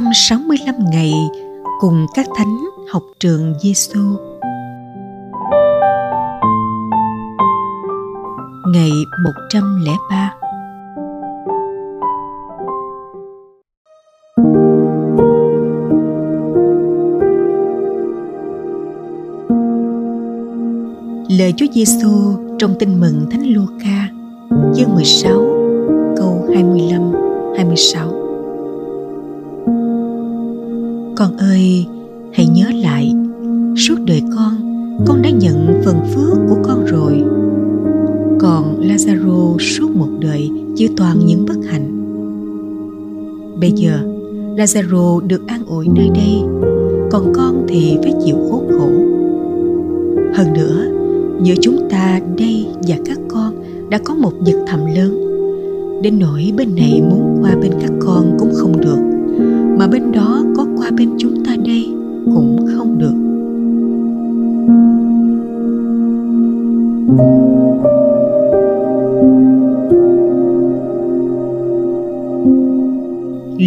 365 ngày cùng các thánh học trường Giêsu. Ngày 103 Lời Chúa Giêsu trong Tin mừng Thánh Luca, chương 16, câu 25, 26. Con ơi, hãy nhớ lại, suốt đời con, con đã nhận phần phước của con rồi. Còn Lazaro suốt một đời chịu toàn những bất hạnh. Bây giờ, Lazaro được an ủi nơi đây, còn con thì phải chịu khốn khổ. Hơn nữa, giữa chúng ta đây và các con đã có một vực thẳm lớn đến nỗi bên này muốn qua bên các con cũng không được mà bên đó bên chúng ta đây cũng không được.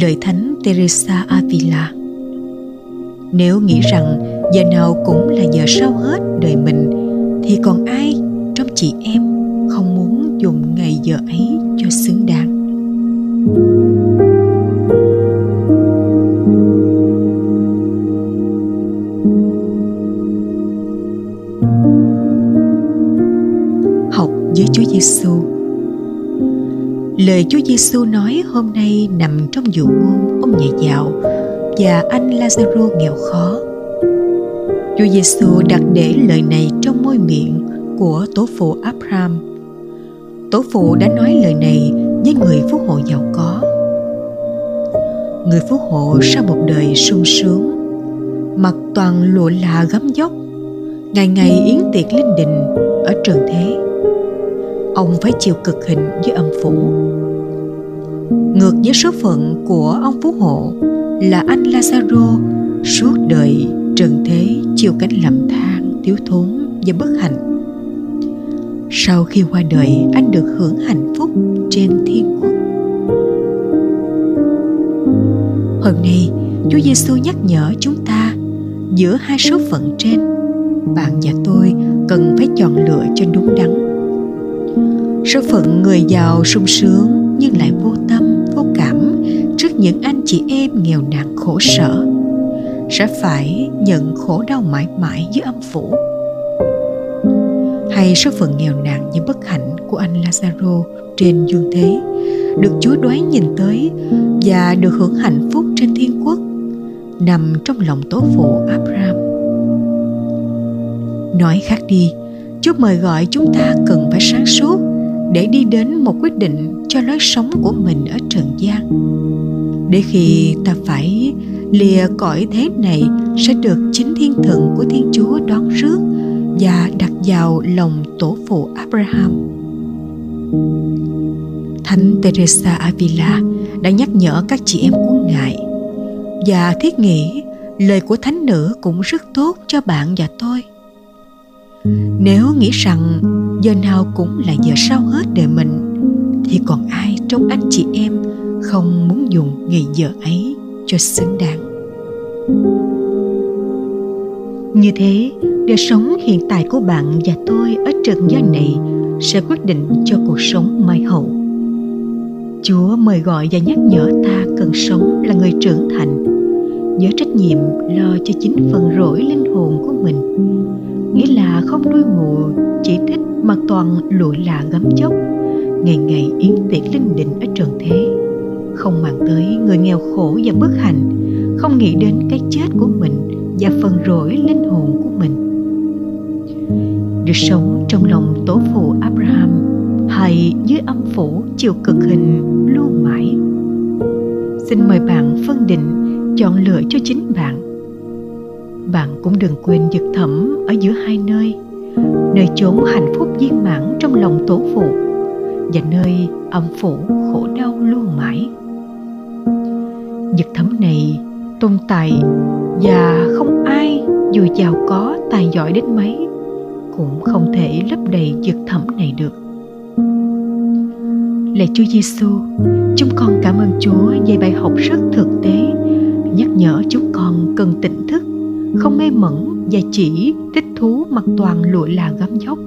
Lời thánh Teresa Avila. Nếu nghĩ rằng giờ nào cũng là giờ sau hết đời mình, thì còn ai trong chị em không muốn dùng ngày giờ ấy cho xứng đáng? Chúa Giêsu. Lời Chúa Giêsu nói hôm nay nằm trong dụ ngôn ông nhà giàu và anh Lazaro nghèo khó Chúa Giêsu đặt để lời này trong môi miệng của tổ phụ Abraham. Tổ phụ đã nói lời này với người phú hộ giàu có. Người phú hộ sau một đời sung sướng, mặc toàn lụa là gấm dốc, ngày ngày yến tiệc linh đình ở trần thế. Ông phải chịu cực hình với âm phủ. Ngược với số phận của ông phú hộ là anh Lazaro, suốt đời trần thế chịu cảnh lầm than, thiếu thốn và bất hạnh. Sau khi qua đời, anh được hưởng hạnh phúc trên thiên quốc. Hôm nay, chúa giêsu nhắc nhở chúng ta, giữa hai số phận trên, bạn và tôi cần phải chọn lựa cho đúng đắn số phận người giàu sung sướng nhưng lại vô tâm vô cảm trước những anh chị em nghèo nàn khổ sở sẽ phải nhận khổ đau mãi mãi dưới âm phủ hay số phận nghèo nàn như bất hạnh của anh Lazaro trên dương thế được Chúa đoán nhìn tới và được hưởng hạnh phúc trên thiên quốc nằm trong lòng tổ phụ Abraham. Nói khác đi, Chúa mời gọi chúng ta cần phải sáng suốt để đi đến một quyết định cho lối sống của mình ở trần gian. Để khi ta phải lìa cõi thế này, sẽ được chính thiên thần của Thiên Chúa đón rước và đặt vào lòng tổ phụ Abraham. Thánh Teresa Avila đã nhắc nhở các chị em quân ngại và thiết nghĩ lời của thánh nữ cũng rất tốt cho bạn và tôi. Nếu nghĩ rằng giờ nào cũng là giờ sau hết đời mình, thì còn ai trong anh chị em không muốn dùng ngày giờ ấy cho xứng đáng? Như thế, đời sống hiện tại của bạn và tôi ở trần gian này sẽ quyết định cho cuộc sống mai hậu. Chúa mời gọi và nhắc nhở ta cần sống là người trưởng thành với trách nhiệm lo cho chính phần rỗi linh hồn của mình nghĩa là không đuôi mù chỉ thích mà toàn lụi là gấm chốc. Ngày ngày yến tiệc linh đình ở trần thế. Không màng tới, người nghèo khổ và bất hạnh, không nghĩ đến cái chết của mình và phần rỗi linh hồn của mình. Được sống trong lòng tổ phụ Abraham, hay dưới âm phủ chiều cực hình luôn mãi. Xin mời bạn phân định chọn lựa cho chính bạn bạn cũng đừng quên giật thẩm ở giữa hai nơi nơi chốn hạnh phúc viên mãn trong lòng tổ phụ và nơi âm phủ khổ đau luôn mãi. Giật thẩm này tồn tại và không ai dù giàu có, tài giỏi đến mấy cũng không thể lấp đầy giật thẩm này được. Lạy Chúa Giêsu, chúng con cảm ơn Chúa về bài học rất thực tế, nhắc nhở chúng con cần tỉnh thức không mê mẩn và chỉ thích thú mặc toàn lụa là gấm dốc,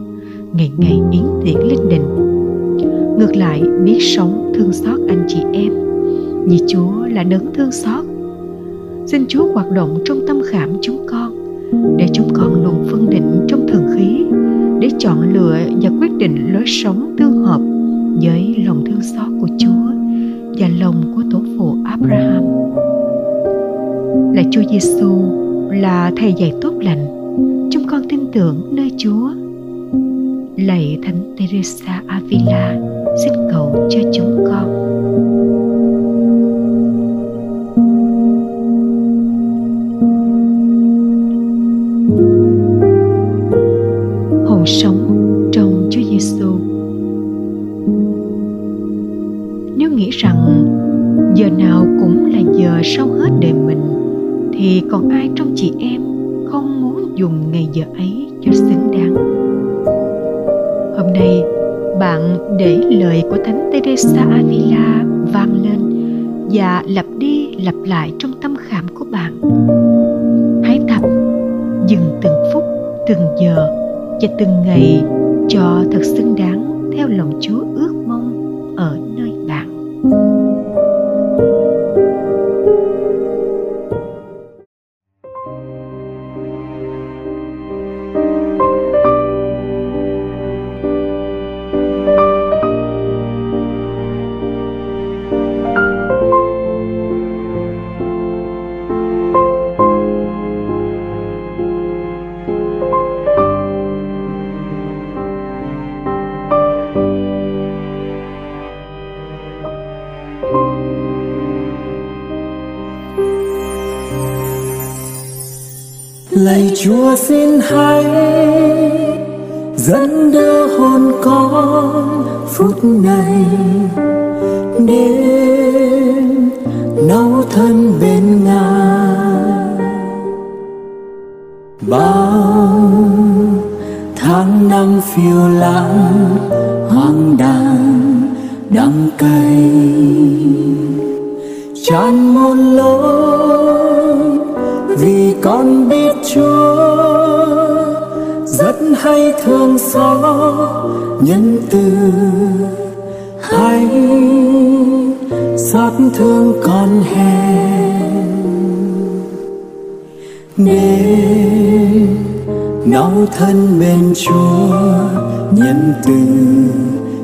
ngày ngày yến tiễn linh đình. Ngược lại, biết sống thương xót anh chị em, vì chúa là đấng thương xót. Xin chúa hoạt động trong tâm khảm chúng con, để chúng con luôn phân định trong thường khí, để chọn lựa và quyết định lối sống tương hợp với lòng thương xót của chúa và lòng của tổ phụ abraham. Là chúa giêsu là thầy dạy tốt lành chúng con tin tưởng nơi chúa lạy thánh teresa avila, xin cầu cho chúng con hồn sống trong Chúa Giêsu. Nếu nghĩ rằng giờ nào cũng là giờ sau hết đời mình thì còn ai trong chị em không muốn dùng ngày giờ ấy cho xứng đáng. Hôm nay bạn để lời của Thánh Teresa Avila vang lên và lặp đi lặp lại trong tâm khảm của bạn. Hãy tập dừng từng phút, từng giờ và từng ngày cho thật xứng đáng theo lòng Chúa lạy chúa xin hãy dẫn đưa hồn con phút này đến nấu thân bên ngài. Bao tháng năm phiêu lãng hoang đàng đắng cay, tràn muôn lối thương xót nhân từ hay. Xót thương con hèn. Nên nấu thân bên Chúa, nhân từ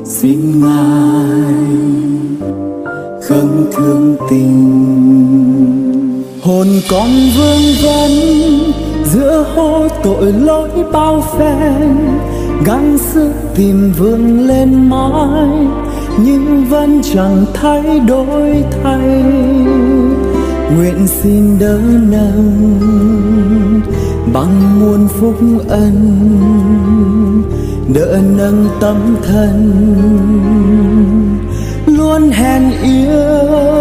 xin ngài khâng thương tình. Hồn con vương vấn giữa hố tội lỗi bao phen, gắng sức tìm vương lên mãi, nhưng vẫn chẳng thay đổi thay. Nguyện xin đỡ nâng bằng muôn phúc ân, đỡ nâng tâm thân, luôn hèn yêu.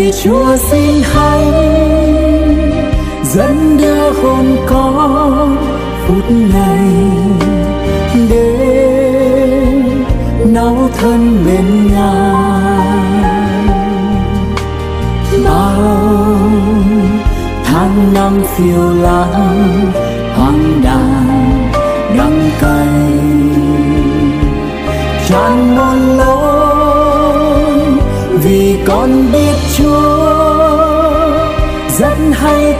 Lạy chúa xin hãy dẫn đưa hồn con phút này đến nấu thân bên ngài. Bao tháng năm phiêu lãng, hoang đàn đắng cay, tràn muôn lối vì con biết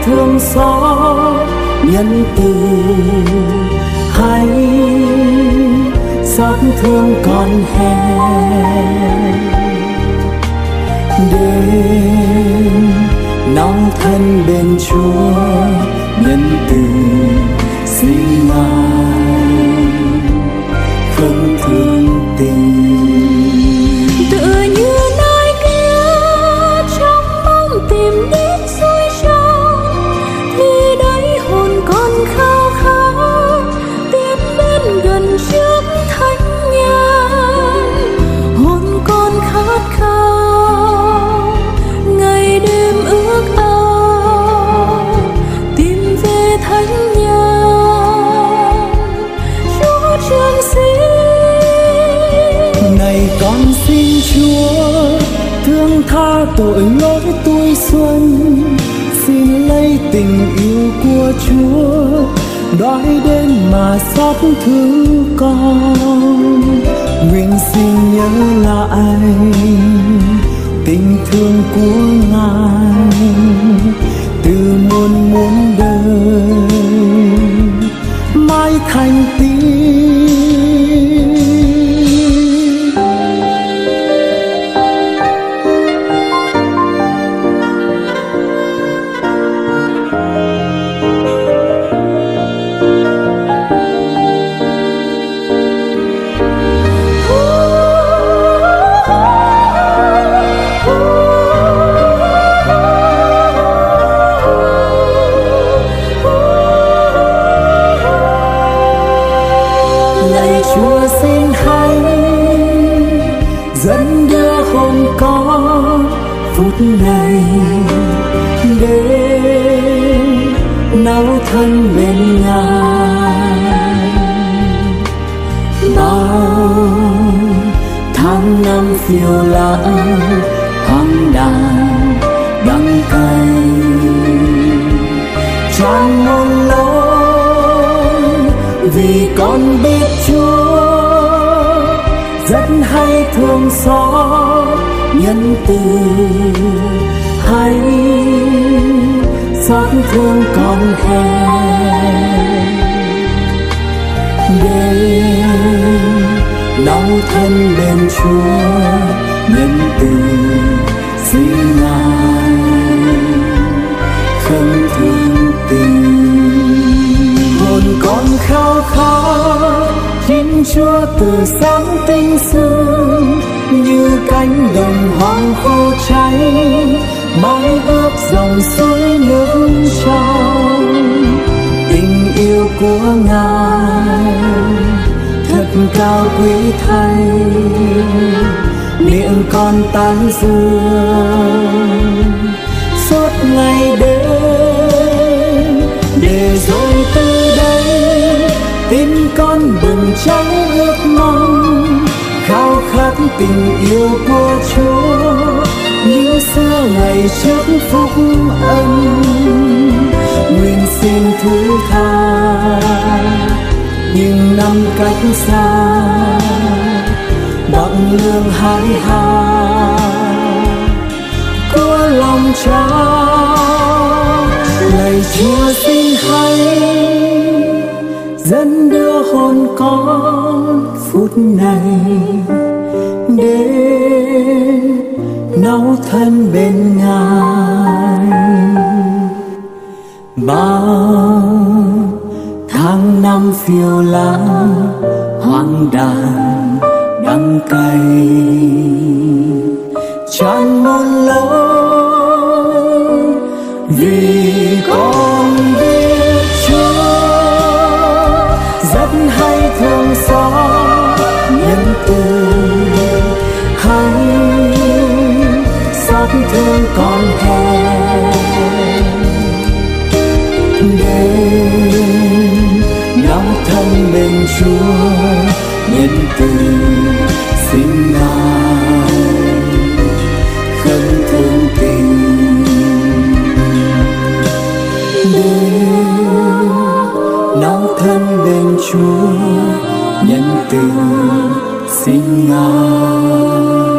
thương xót nhân từ hay xót thương con hẹn đêm nóng thân bên Chúa nhân từ xin ngài tình yêu của chúa đói đến mà xót thương con. Nguyện xin nhớ lại tình thương của ngài từ muôn muôn đời. Mãi thành dẫn đưa hôm có phút này đến nấu thân bên ngài bao tháng năm phiêu lãng hoang đàn đắng cay. Trong muôn lối vì con biết thương xót, nhân từ hay xót thương con hèn để đau thân bên Chúa, nhân từ xin ngài khấn thương tình. Hồn con khao khát, Thiên Chúa từ sáng tinh xưa cánh đồng hoang khô cháy, mái ướp dòng suối nước trong. Tình yêu của ngài thật cao quý thay, miệng con tán dương. Suốt ngày đêm để rồi tình yêu của Chúa như xa ngày chúc phúc ân, nguyện xin thứ tha. Nhưng năm cách xa bằng lương hái hà của lòng cha lạy chúa xin hãy dẫn đưa hồn con phút này đến nấu thân bên ngài. Bao tháng năm phiêu lãng hoang đàn, đắng cay. Chẳng muốn lối, vì thân Chúa, nhân từ sinh ngài khấn thương tình. Đêm nóng thân bên Chúa, nhân từ sinh ngài